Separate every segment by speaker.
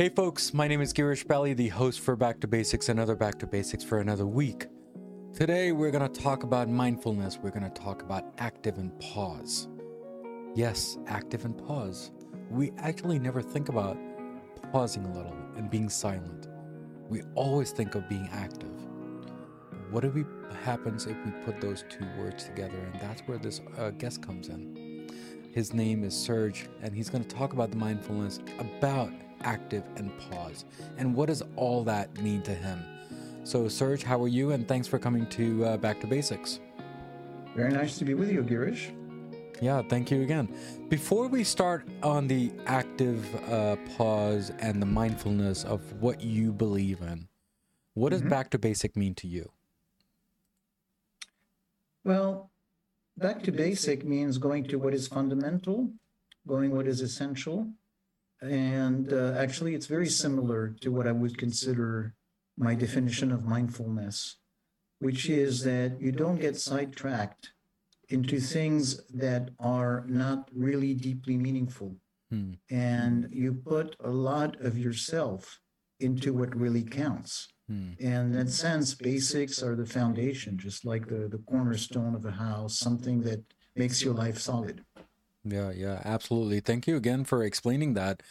Speaker 1: Hey folks, my name is Girish Bali, the host for Back to Basics, another Back to Basics for another week. Today we're going to talk about mindfulness. We're going to talk about active and pause. Yes, active and pause. We actually never think about pausing a little and being silent. We always think of being active. What if we happens if we put those two words together? And that's where this uh, guest comes in. His name is Serge, and he's going to talk about the mindfulness about active and pause. And what does all that mean to him? So, Serge, how are you? And thanks for coming to uh, Back to Basics.
Speaker 2: Very nice to be with you, Girish.
Speaker 1: Yeah, thank you again. Before we start on the active uh, pause and the mindfulness of what you believe in, what does mm-hmm. Back to Basic mean to you?
Speaker 2: Well, back to basic means going to what is fundamental, going what is essential, and uh, actually, it's very similar to what I would consider my definition of mindfulness, which is that you don't get sidetracked into things that are not really deeply meaningful. Hmm. And you put a lot of yourself into what really counts. Hmm. And in that sense, basics are the foundation, just like the, the cornerstone of a house, something that makes your life solid.
Speaker 1: Yeah, yeah, absolutely. Thank you again for explaining that.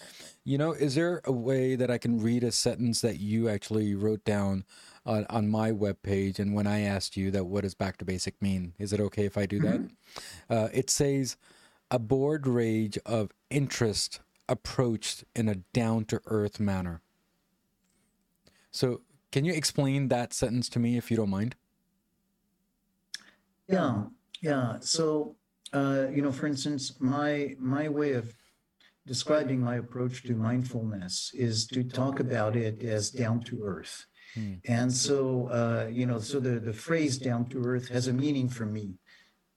Speaker 1: You know, is there a way that I can read a sentence that you actually wrote down on, on my webpage? And when I asked you that, what does back to basic mean? Is it okay if I do that? Mm-hmm. Uh, it says, a bored rage of interest approached in a down to earth manner. So, can you explain that sentence to me if you don't mind?
Speaker 2: Yeah, yeah. So, uh, you know, for instance, my my way of describing my approach to mindfulness is to talk about it as down to earth. Hmm. And so, uh, you know, so the, the phrase down to earth has a meaning for me.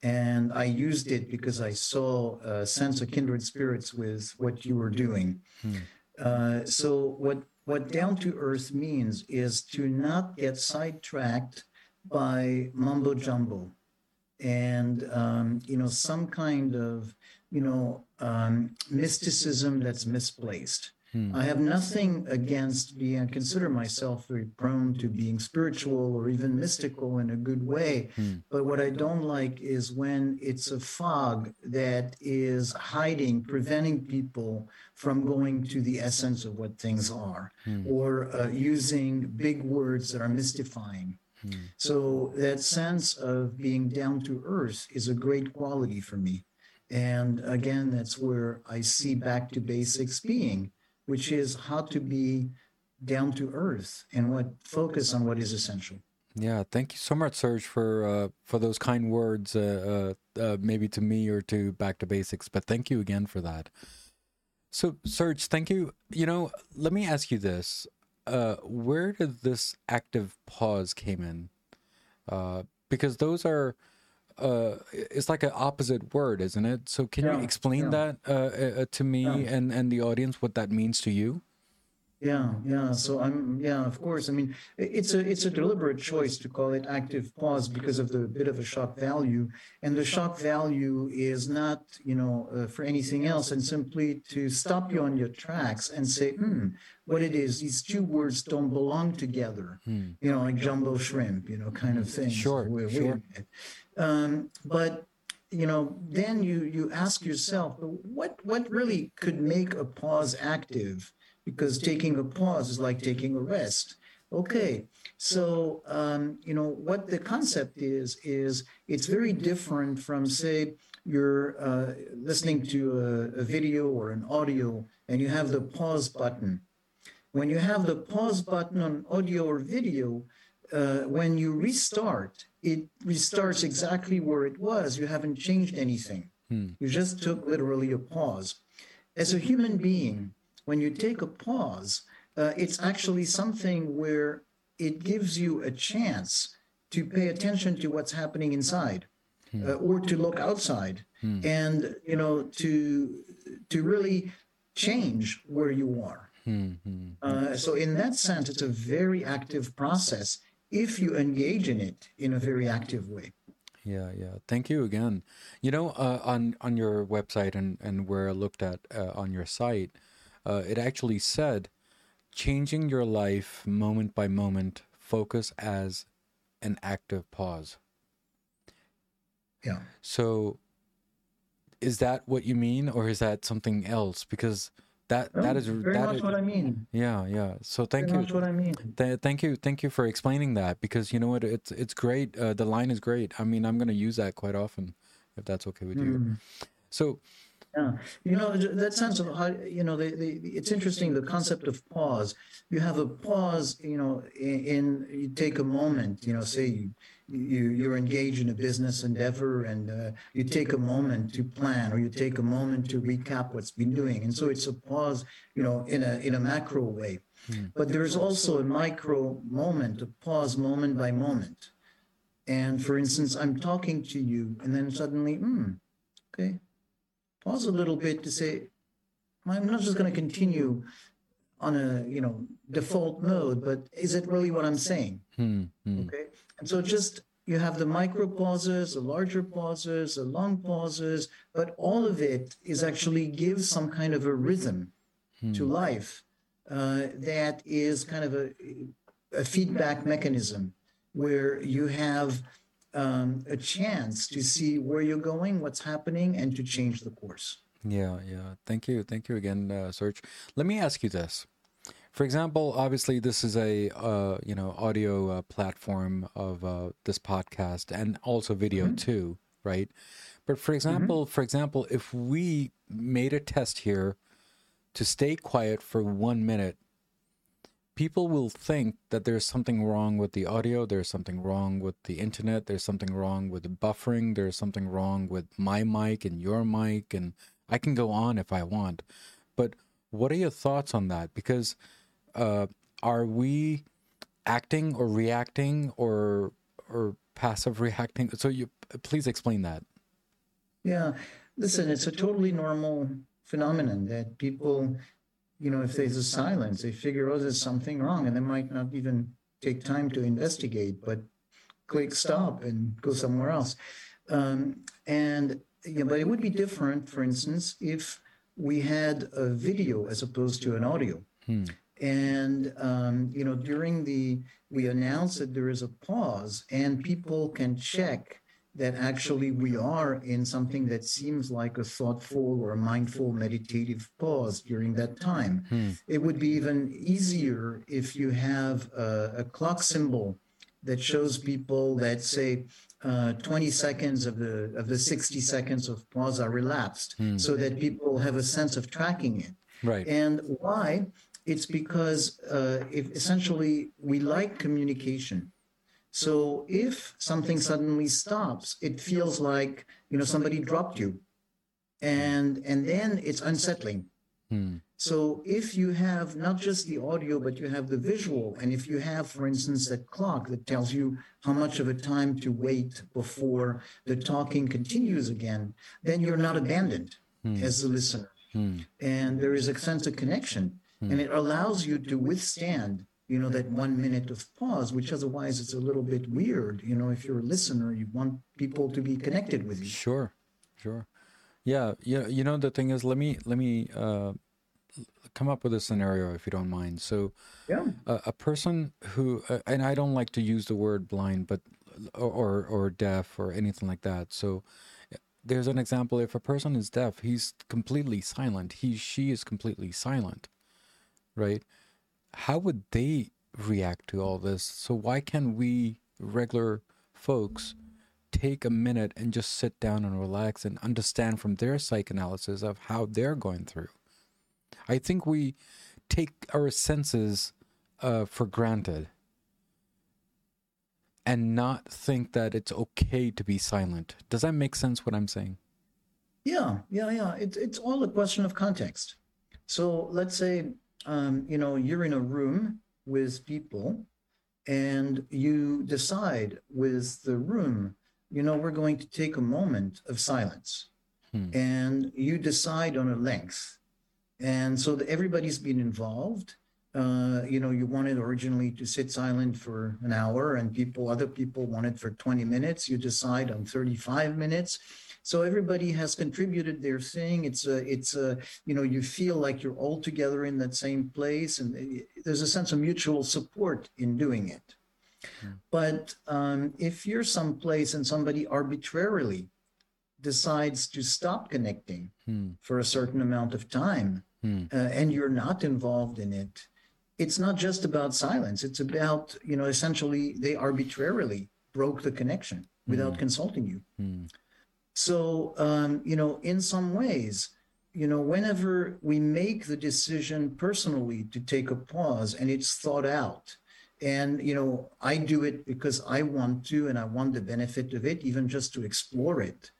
Speaker 2: And I used it because I saw a sense of kindred spirits with what you were doing. Hmm. Uh, so, what, what down to earth means is to not get sidetracked by mumbo jumbo and um, you know some kind of you know um, mysticism that's misplaced. Hmm. I have nothing against being. I consider myself very prone to being spiritual or even mystical in a good way. Hmm. But what I don't like is when it's a fog that is hiding, preventing people from going to the essence of what things are, hmm. or uh, using big words that are mystifying. So that sense of being down to earth is a great quality for me. And again, that's where I see back to basics being, which is how to be down to earth and what focus on what is essential.
Speaker 1: Yeah, thank you so much, Serge, for uh, for those kind words. Uh, uh, uh maybe to me or to back to basics, but thank you again for that. So, Serge, thank you. You know, let me ask you this: uh, where did this active pause came in? Uh, because those are uh, it's like an opposite word, isn't it? So can yeah, you explain yeah. that uh, uh, to me yeah. and and the audience what that means to you?
Speaker 2: Yeah, yeah. So I'm, yeah, of course. I mean, it's a it's a deliberate choice to call it active pause because of the bit of a shock value, and the shock value is not, you know, uh, for anything else, and simply to stop you on your tracks and say, hmm, what it is. These two words don't belong together. Hmm. You know, like jumbo shrimp, you know, kind of thing.
Speaker 1: Sure,
Speaker 2: so
Speaker 1: sure.
Speaker 2: Um, but you know, then you you ask yourself, what what really could make a pause active? Because taking a pause is like taking a rest. Okay, so um, you know what the concept is is it's very different from say you're uh, listening to a, a video or an audio and you have the pause button. When you have the pause button on audio or video, uh, when you restart, it restarts exactly where it was. You haven't changed anything. Hmm. You just took literally a pause. As a human being, when you take a pause, uh, it's actually something where it gives you a chance to pay attention to what's happening inside hmm. uh, or to look outside hmm. and you know to to really change where you are hmm. hmm. uh, so in that sense it's a very active process if you engage in it in a very active way
Speaker 1: yeah yeah thank you again you know uh, on on your website and and where i looked at uh, on your site uh, it actually said changing your life moment by moment, focus as an active pause.
Speaker 2: Yeah.
Speaker 1: So is that what you mean or is that something else? Because that
Speaker 2: No,
Speaker 1: that is
Speaker 2: very
Speaker 1: that
Speaker 2: much
Speaker 1: is-
Speaker 2: what I mean.
Speaker 1: yeah, yeah. So thank
Speaker 2: very
Speaker 1: you.
Speaker 2: much what I mean.
Speaker 1: Th- thank you, thank you for explaining that because you know what, it's it's great. Uh, the line is great. I mean, I'm going to use that quite often, if that's okay with you.
Speaker 2: Mm.
Speaker 1: So,
Speaker 2: Yeah, you know that sense of how you know the, the it's interesting the concept of pause. You have a pause, you know, in, in you take a moment, you know, say you you you're engaged in a business endeavor and uh, you take a moment to plan or you take a moment to recap what's been doing, and so it's a pause, you know, in a in a macro way. But there's also a micro moment, a pause moment by moment. And for instance, I'm talking to you, and then suddenly, hmm, okay, pause a little bit to say, I'm not just going to continue on a you know default mode, but is it really what I'm saying?
Speaker 1: hmm, hmm.
Speaker 2: Okay, and so just you have the micro pauses, the larger pauses, the long pauses, but all of it is actually gives some kind of a rhythm to life uh, that is kind of a, a feedback mechanism where you have um, a chance to see where you're going, what's happening, and to change the course.
Speaker 1: Yeah, yeah. Thank you. Thank you again, uh, Serge. Let me ask you this. For example, obviously this is a uh, you know audio uh, platform of uh, this podcast and also video too, right? But for example, for example, if we made a test here to stay quiet for one minute, people will think that there's something wrong with the audio, there's something wrong with the internet, there's something wrong with the buffering, there's something wrong with my mic and your mic, and I can go on if I want. But what are your thoughts on that? Because uh, are we acting or reacting or or passive reacting? So you please explain that.
Speaker 2: Yeah, listen, it's a totally normal phenomenon that people, you know, if there's a silence, they figure, oh, there's something wrong, and they might not even take time to investigate, but click stop and go somewhere else. Um, and yeah, but it would be different, for instance, if we had a video as opposed to an audio.
Speaker 1: Hmm.
Speaker 2: And um, you know, during the we announce that there is a pause, and people can check that actually we are in something that seems like a thoughtful or a mindful meditative pause during that time.
Speaker 1: Hmm.
Speaker 2: It would be even easier if you have a, a clock symbol that shows people that say uh, 20 seconds of the of the 60 seconds of pause are elapsed, so that people have a sense of tracking it.
Speaker 1: Right.
Speaker 2: And why? It's because uh, if essentially we like communication. So if something suddenly stops, it feels like you know somebody dropped you, and and then it's unsettling.
Speaker 1: Hmm.
Speaker 2: So if you have not just the audio, but you have the visual, and if you have, for instance, that clock that tells you how much of a time to wait before the talking continues again, then you're not abandoned as the listener.
Speaker 1: Hmm.
Speaker 2: And there is a sense of connection, and it allows you to withstand, you know, that one minute of pause, which otherwise it's a little bit weird. You know, if you're a listener, you want people to be connected with you.
Speaker 1: Sure, sure. Yeah, yeah. You know the thing is, let me let me uh, come up with a scenario if you don't mind. So,
Speaker 2: Yeah.
Speaker 1: a, a person who, uh, and I don't like to use the word blind, but or or deaf or anything like that. So, there's an example. If a person is deaf, he's completely silent. He she is completely silent, right? How would they react to all this? So why can we regular folks take a minute and just sit down and relax and understand from their psychoanalysis of how they're going through? I think we take our senses uh, for granted and not think that it's okay to be silent. Does that make sense what I'm saying?
Speaker 2: Yeah, yeah, yeah. It's it's all a question of context. So let's say um, you know you're in a room with people, and you decide with the room, you know, we're going to take a moment of silence,
Speaker 1: Hmm.
Speaker 2: and you decide on a length, and so that everybody's been involved. Uh, you know, you wanted originally to sit silent for an hour, and people, other people wanted for 20 minutes. You decide on 35 minutes, So everybody has contributed their thing. It's a, it's a, you know, you feel like you're all together in that same place, and eh, there's a sense of mutual support in doing it. Mm. But um, if you're someplace and somebody arbitrarily decides to stop connecting mm. for a certain amount of time, mm. uh, and you're not involved in it, it's not just about silence. It's about, you know, essentially they arbitrarily broke the connection without consulting you. So, um, you know, in some ways, you know, whenever we make the decision personally to take a pause and it's thought out, and, you know, I do it because I want to and I want the benefit of it, even just to explore it,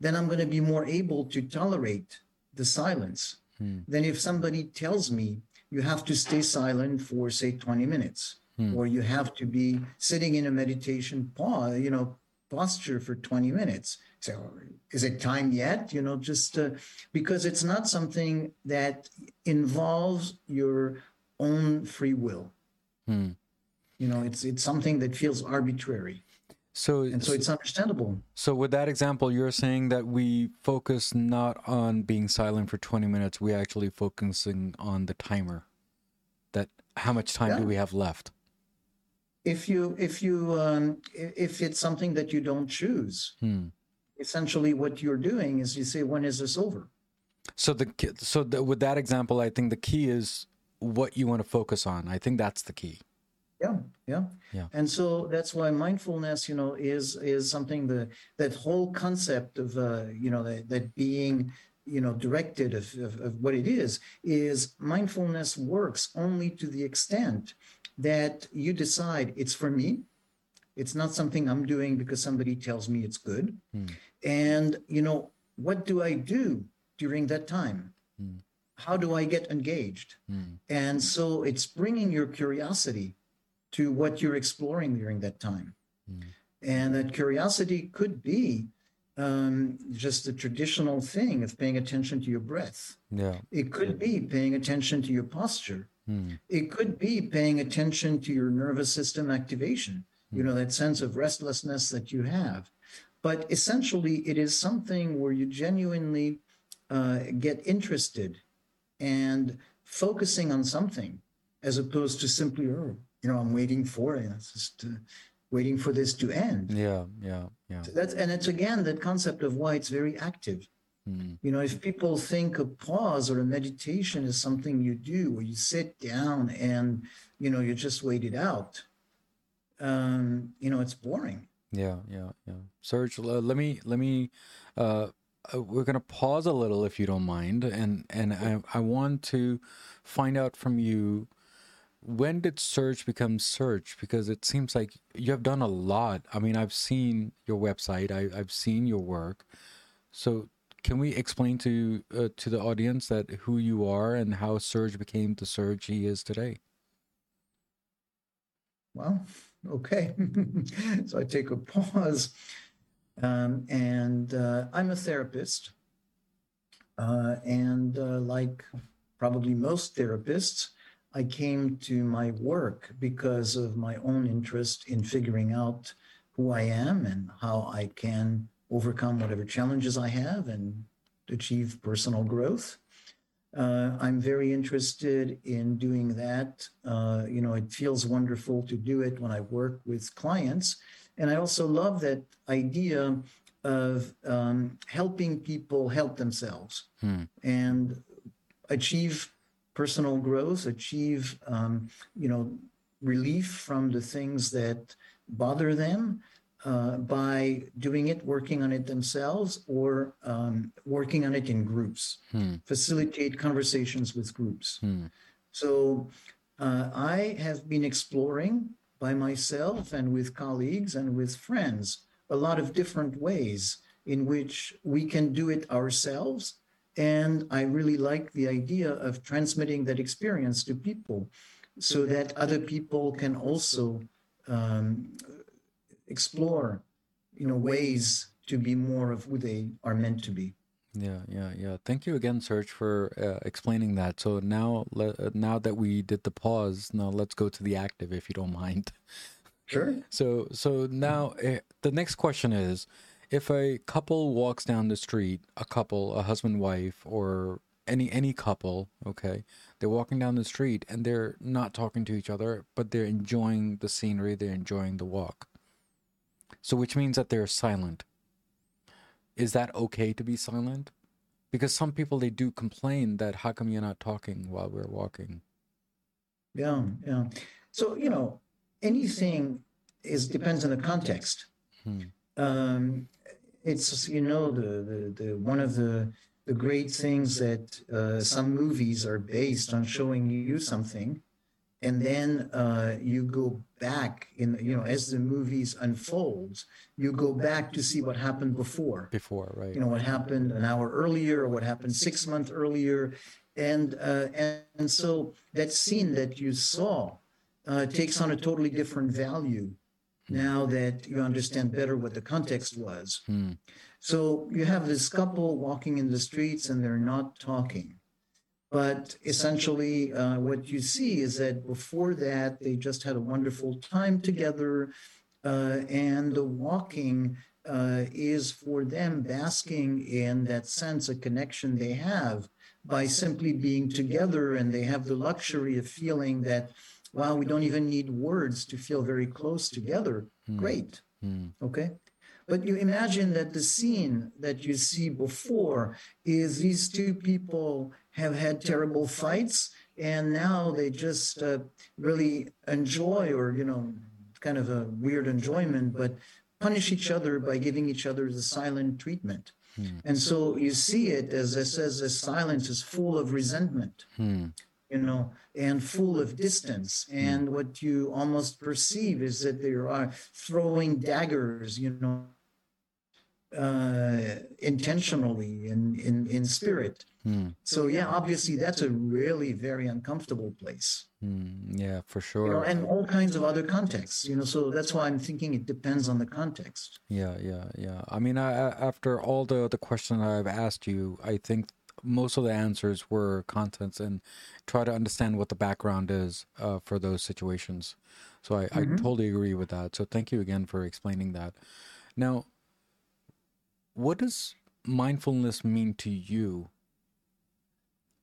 Speaker 2: then I'm going to be more able to tolerate the silence mm. than if somebody tells me you have to stay silent for, say, 20 minutes. Hmm. or you have to be sitting in a meditation pause, you know, posture for 20 minutes. So is it time yet? You know, just uh, because it's not something that involves your own free will. Hmm. You know, it's it's something that feels arbitrary. So and so it's understandable.
Speaker 1: So with that example, you're saying that we focus not on being silent for 20 minutes, we actually focusing on the timer. That how much time yeah. do we have left?
Speaker 2: if you if you um, if it's something that you don't choose hmm. Essentially what you're doing is you say when is this over
Speaker 1: so the so the, with that example i think the key is what you want to focus on i think that's the key
Speaker 2: yeah yeah yeah and so that's why mindfulness you know is is something that that whole concept of uh you know that, that being you know directed of, of, of what it is is mindfulness works only to the extent that you decide it's for me. It's not something I'm doing because somebody tells me it's good. Mm. And, you know, what do I do during that time? Mm. How do I get engaged? Mm. And so it's bringing your curiosity to what you're exploring during that time. Hmm. And that curiosity could be um, just the traditional thing of paying attention to your breath. Yeah. It could be paying attention to your posture. Hmm. It could be paying attention to your nervous system activation, hmm. you know, that sense of restlessness that you have. But essentially, it is something where you genuinely uh, get interested and focusing on something as opposed to simply, oh, you know, I'm waiting for it. It's just uh, waiting for this to end.
Speaker 1: Yeah, yeah, yeah.
Speaker 2: So that's and it's again that concept of why it's very active. Mm. You know, if people think a pause or a meditation is something you do where you sit down and, you know, you just wait it out, um, you know, it's boring.
Speaker 1: Yeah, yeah, yeah. Serge, uh, let me, let me, uh, uh, we're going to pause a little if you don't mind. And, and I, I want to find out from you, when did Serge become Serge? Because it seems like you have done a lot. I mean, I've seen your website, I, I've seen your work. So can we explain to uh, to the audience that who you are and how Serge became the Serge he is today?
Speaker 2: Well, okay. so I take a pause, um, and uh, I'm a therapist, uh, and uh, like probably most therapists, I came to my work because of my own interest in figuring out who I am and how I can overcome whatever challenges I have and achieve personal growth. Uh, I'm very interested in doing that. Uh, you know, it feels wonderful to do it when I work with clients. And I also love that idea of um, helping people help themselves hmm. and achieve personal growth, achieve, um, you know, relief from the things that bother them, uh, by doing it, working on it themselves, or um, working on it in groups, hmm. facilitate conversations with groups. Hmm. So uh, I have been exploring by myself and with colleagues and with friends a lot of different ways in which we can do it ourselves. And I really like the idea of transmitting that experience to people so that other people can also um, explore, you know, ways to be more of who they are meant to be.
Speaker 1: Yeah, yeah, yeah. Thank you again, Serge, for uh, explaining that. So now, uh, now that we did the pause, now let's go to the active, if you don't mind.
Speaker 2: Sure.
Speaker 1: So, so now uh, the next question is: if a couple walks down the street, a couple, a husband wife or any any couple, okay, they're walking down the street and they're not talking to each other, but they're enjoying the scenery, they're enjoying the walk. So which means that they're silent. Is that okay to be silent? Because some people they do complain that how come you're not talking while we're walking?
Speaker 2: Yeah, yeah. So, you know, anything is depends on the context.
Speaker 1: Hmm.
Speaker 2: Um, it's you know the, the the one of the the great things that uh, some movies are based on showing you something and then uh, you go back in you know as the movies unfolds you go back to see what happened before
Speaker 1: Before, right?
Speaker 2: you know what happened an hour earlier or what happened six months earlier and uh, and, and so that scene that you saw uh, takes on a totally different value now that you understand better what the context was
Speaker 1: Hmm.
Speaker 2: so you have this couple walking in the streets and they're not talking. But essentially, uh, what you see is that before that, they just had a wonderful time together. Uh, and the walking uh, is for them basking in that sense of connection they have by simply being together. And they have the luxury of feeling that, wow, we don't even need words to feel very close together. Great.
Speaker 1: Hmm.
Speaker 2: Okay. But you imagine that the scene that you see before is these two people have had terrible fights and now they just uh, really enjoy or, you know, kind of a weird enjoyment, but punish each other by giving each other the silent treatment. And so you see it as it says, the silence is full of resentment
Speaker 1: Hmm.
Speaker 2: you know, and full of distance. And what you almost perceive is that they are throwing daggers, you know, uh, intentionally in, in, in spirit.
Speaker 1: Hmm.
Speaker 2: So yeah, obviously that's a really very uncomfortable place.
Speaker 1: Hmm. Yeah, for
Speaker 2: You know,
Speaker 1: sure.
Speaker 2: and all kinds of other contexts, you know, so that's why I'm thinking it depends on the context.
Speaker 1: Yeah, yeah, yeah. I mean, I, after all the the questions I've asked you, I think most of the answers were contents and try to understand what the background is uh, for those situations. So I, I totally agree with that. So thank you again for explaining that. Now, what does mindfulness mean to you?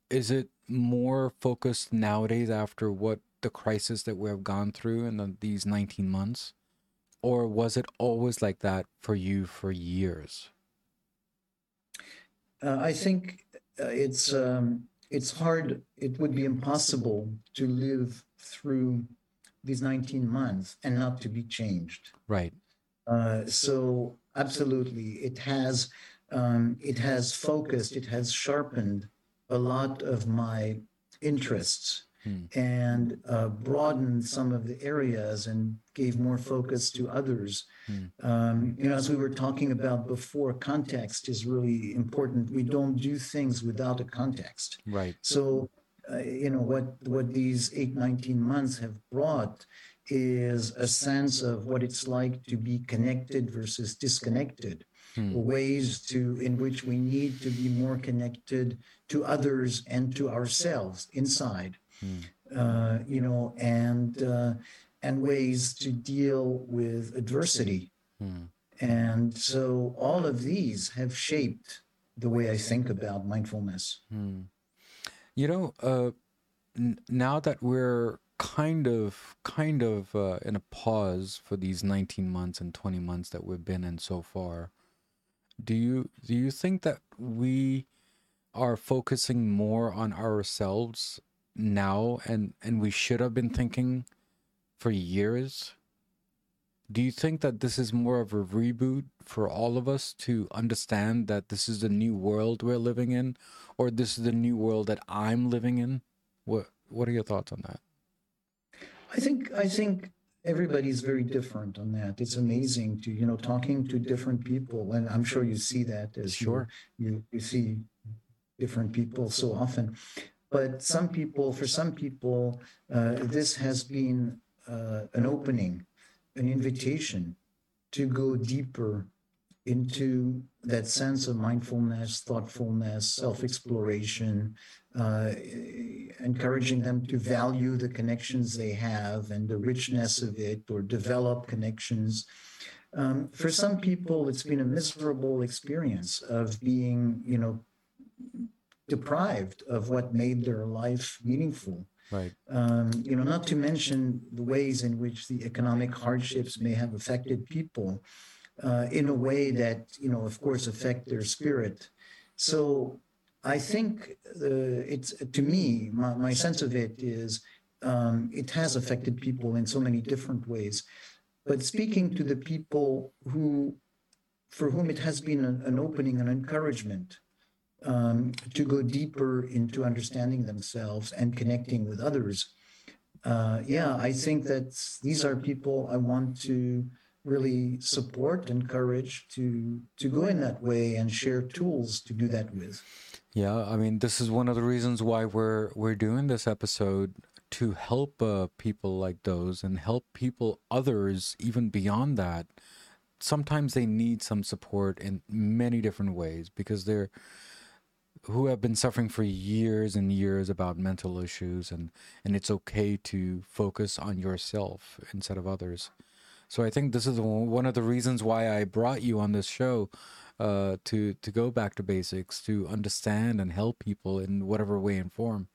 Speaker 1: Is it more focused nowadays after what the crisis that we have gone through in the, these 19 months? Or was it always like that for you for years?
Speaker 2: Uh, I think uh, it's um, it's hard. It would be impossible to live through these 19 months and not to be changed.
Speaker 1: Right.
Speaker 2: Uh, so absolutely, it has um, it has focused, it has sharpened a lot of my interests
Speaker 1: Hmm.
Speaker 2: and uh, broadened some of the areas and gave more focus to others. Um, you know, as we were talking about before, context is really important. We don't do things without a context.
Speaker 1: Right.
Speaker 2: So, uh, you know, what, what these eight, 19 months have brought is a sense of what it's like to be connected versus disconnected, ways to in which we need to be more connected to others and to ourselves inside, uh, you know, and uh, and ways to deal with adversity. And so all of these have shaped the way I think about mindfulness.
Speaker 1: You know, uh, n- now that we're kind of, kind of uh, in a pause for these 19 months and 20 months that we've been in so far, do you do you think that we are focusing more on ourselves now, and and we should have been thinking for years? Do you think that this is more of a reboot for all of us to understand that this is the new world we're living in, or this is the new world that I'm living in? What What are your thoughts on that?
Speaker 2: I think I think everybody's very different on that. It's amazing to you know talking to different people, and I'm sure you see that as
Speaker 1: Sure.
Speaker 2: you you see different people so often. But some people, for some people, uh, this has been uh, an opening, an invitation to go deeper into that sense of mindfulness, thoughtfulness, self exploration, uh, encouraging them to value the connections they have and the richness of it or develop connections. Um, for some people, it's been a miserable experience of being, you know, deprived of what made their life meaningful.
Speaker 1: Right.
Speaker 2: Um, you know, not to mention the ways in which the economic hardships may have affected people uh, in a way that, you know, of course, affect their spirit. So I think uh, it's to me, my, my sense of it is um, it has affected people in so many different ways. But speaking to the people who, for whom it has been an, an opening, an encouragement um, to go deeper into understanding themselves and connecting with others. Uh, yeah, I think that these are people I want to really support, and courage to to go in that way and share tools to do that with.
Speaker 1: Yeah, I mean, this is one of the reasons why we're we're doing this episode to help uh, people like those and help people others even beyond that. Sometimes they need some support in many different ways because they're who have been suffering for years and years about mental issues and and it's okay to focus on yourself instead of others so i think this is one of the reasons why i brought you on this show uh, to to go back to basics to understand and help people in whatever way and form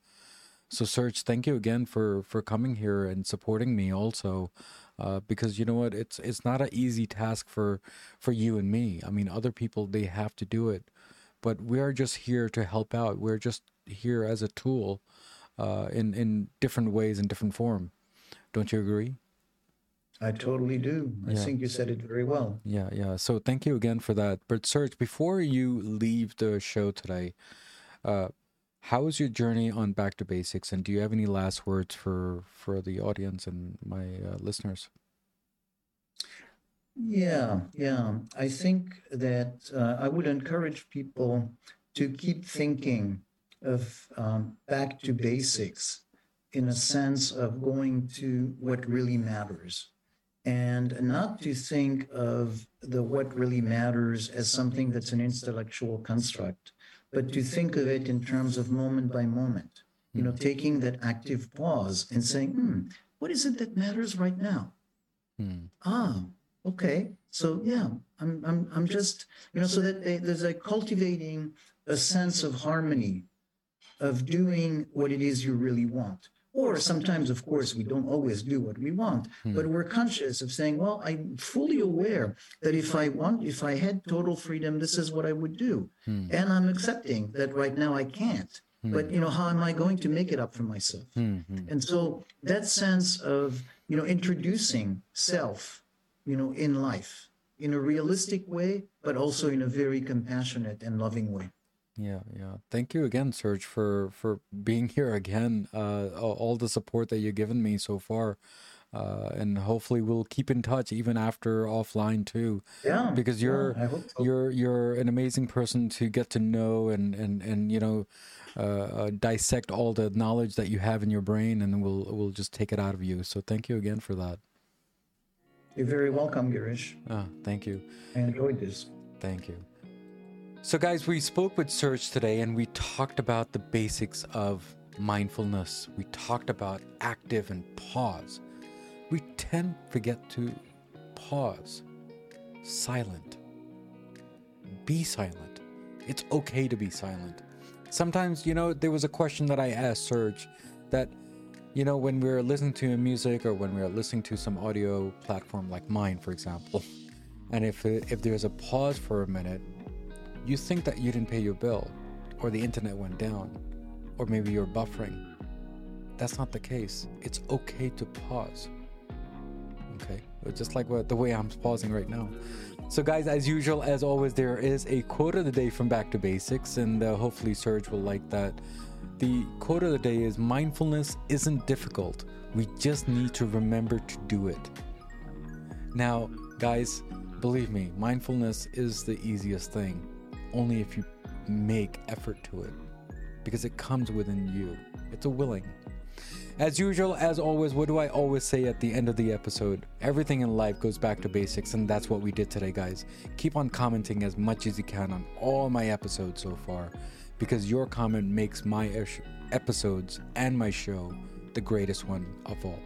Speaker 1: so serge thank you again for for coming here and supporting me also uh, because you know what it's it's not an easy task for for you and me i mean other people they have to do it but we're just here to help out. We're just here as a tool uh, in in different ways in different form. Don't you agree?
Speaker 2: I totally do. I yeah. think you said it very well.
Speaker 1: Yeah, yeah. So thank you again for that. But Serge, before you leave the show today, uh, how was your journey on Back to Basics, and do you have any last words for for the audience and my uh, listeners?
Speaker 2: Yeah, yeah. I think that uh, I would encourage people to keep thinking of um, back to basics in a sense of going to what really matters and not to think of the what really matters as something that's an intellectual construct, but to think of it in terms of moment by moment, you know, taking that active pause and saying, hmm, what is it that matters right now? Hmm. Ah, okay so yeah i'm i'm, I'm just you know so that they, there's a cultivating a sense of harmony of doing what it is you really want or sometimes of course we don't always do what we want hmm. but we're conscious of saying well i'm fully aware that if i want if i had total freedom this is what i would do hmm. and i'm accepting that right now i can't hmm. but you know how am i going to make it up for myself hmm, hmm. and so that sense of you know introducing self you know, in life in a realistic way, but also in a very compassionate and loving way.
Speaker 1: Yeah, yeah. Thank you again, Serge, for for being here again. Uh, all the support that you've given me so far, uh, and hopefully we'll keep in touch even after offline too.
Speaker 2: Yeah,
Speaker 1: because you're
Speaker 2: yeah, so.
Speaker 1: you're you're an amazing person to get to know and and and you know. Uh, uh, dissect all the knowledge that you have in your brain, and we'll we'll just take it out of you. So thank you again for that.
Speaker 2: You're very welcome, Girish.
Speaker 1: Oh, thank you.
Speaker 2: I enjoyed this.
Speaker 1: Thank you. So, guys, we spoke with Serge today and we talked about the basics of mindfulness. We talked about active and pause. We tend to forget to pause, silent. Be silent. It's okay to be silent. Sometimes, you know, there was a question that I asked Serge that you know, when we're listening to music or when we're listening to some audio platform like mine, for example, and if if there's a pause for a minute, you think that you didn't pay your bill, or the internet went down, or maybe you're buffering. That's not the case. It's okay to pause. Okay, just like the way I'm pausing right now. So, guys, as usual, as always, there is a quote of the day from Back to Basics, and uh, hopefully Serge will like that. The quote of the day is Mindfulness isn't difficult. We just need to remember to do it. Now, guys, believe me, mindfulness is the easiest thing, only if you make effort to it, because it comes within you. It's a willing. As usual, as always, what do I always say at the end of the episode? Everything in life goes back to basics, and that's what we did today, guys. Keep on commenting as much as you can on all my episodes so far because your comment makes my episodes and my show the greatest one of all.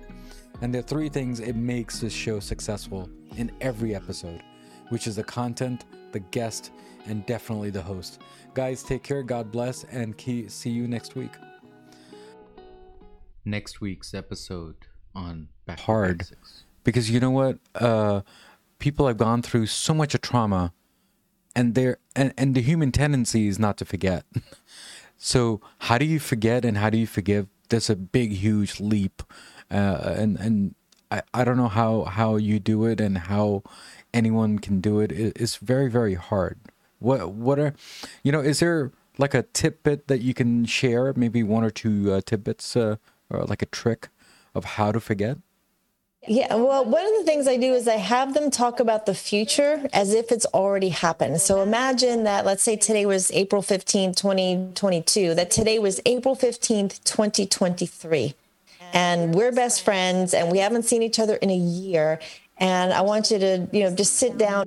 Speaker 1: And there are three things it makes this show successful in every episode, which is the content, the guest, and definitely the host. Guys, take care, God bless, and key, see you next week. Next week's episode on Back hard because you know what? Uh, people have gone through so much of trauma, and they're and, and the human tendency is not to forget. so how do you forget and how do you forgive? There's a big, huge leap, uh, and and I, I don't know how how you do it and how anyone can do it. It's very very hard. What what are, you know? Is there like a tidbit that you can share? Maybe one or two uh, tidbits, uh, or like a trick of how to forget.
Speaker 3: Yeah, well, one of the things I do is I have them talk about the future as if it's already happened. So imagine that, let's say today was April 15th, 2022, that today was April 15th, 2023. And we're best friends and we haven't seen each other in a year. And I want you to, you know, just sit down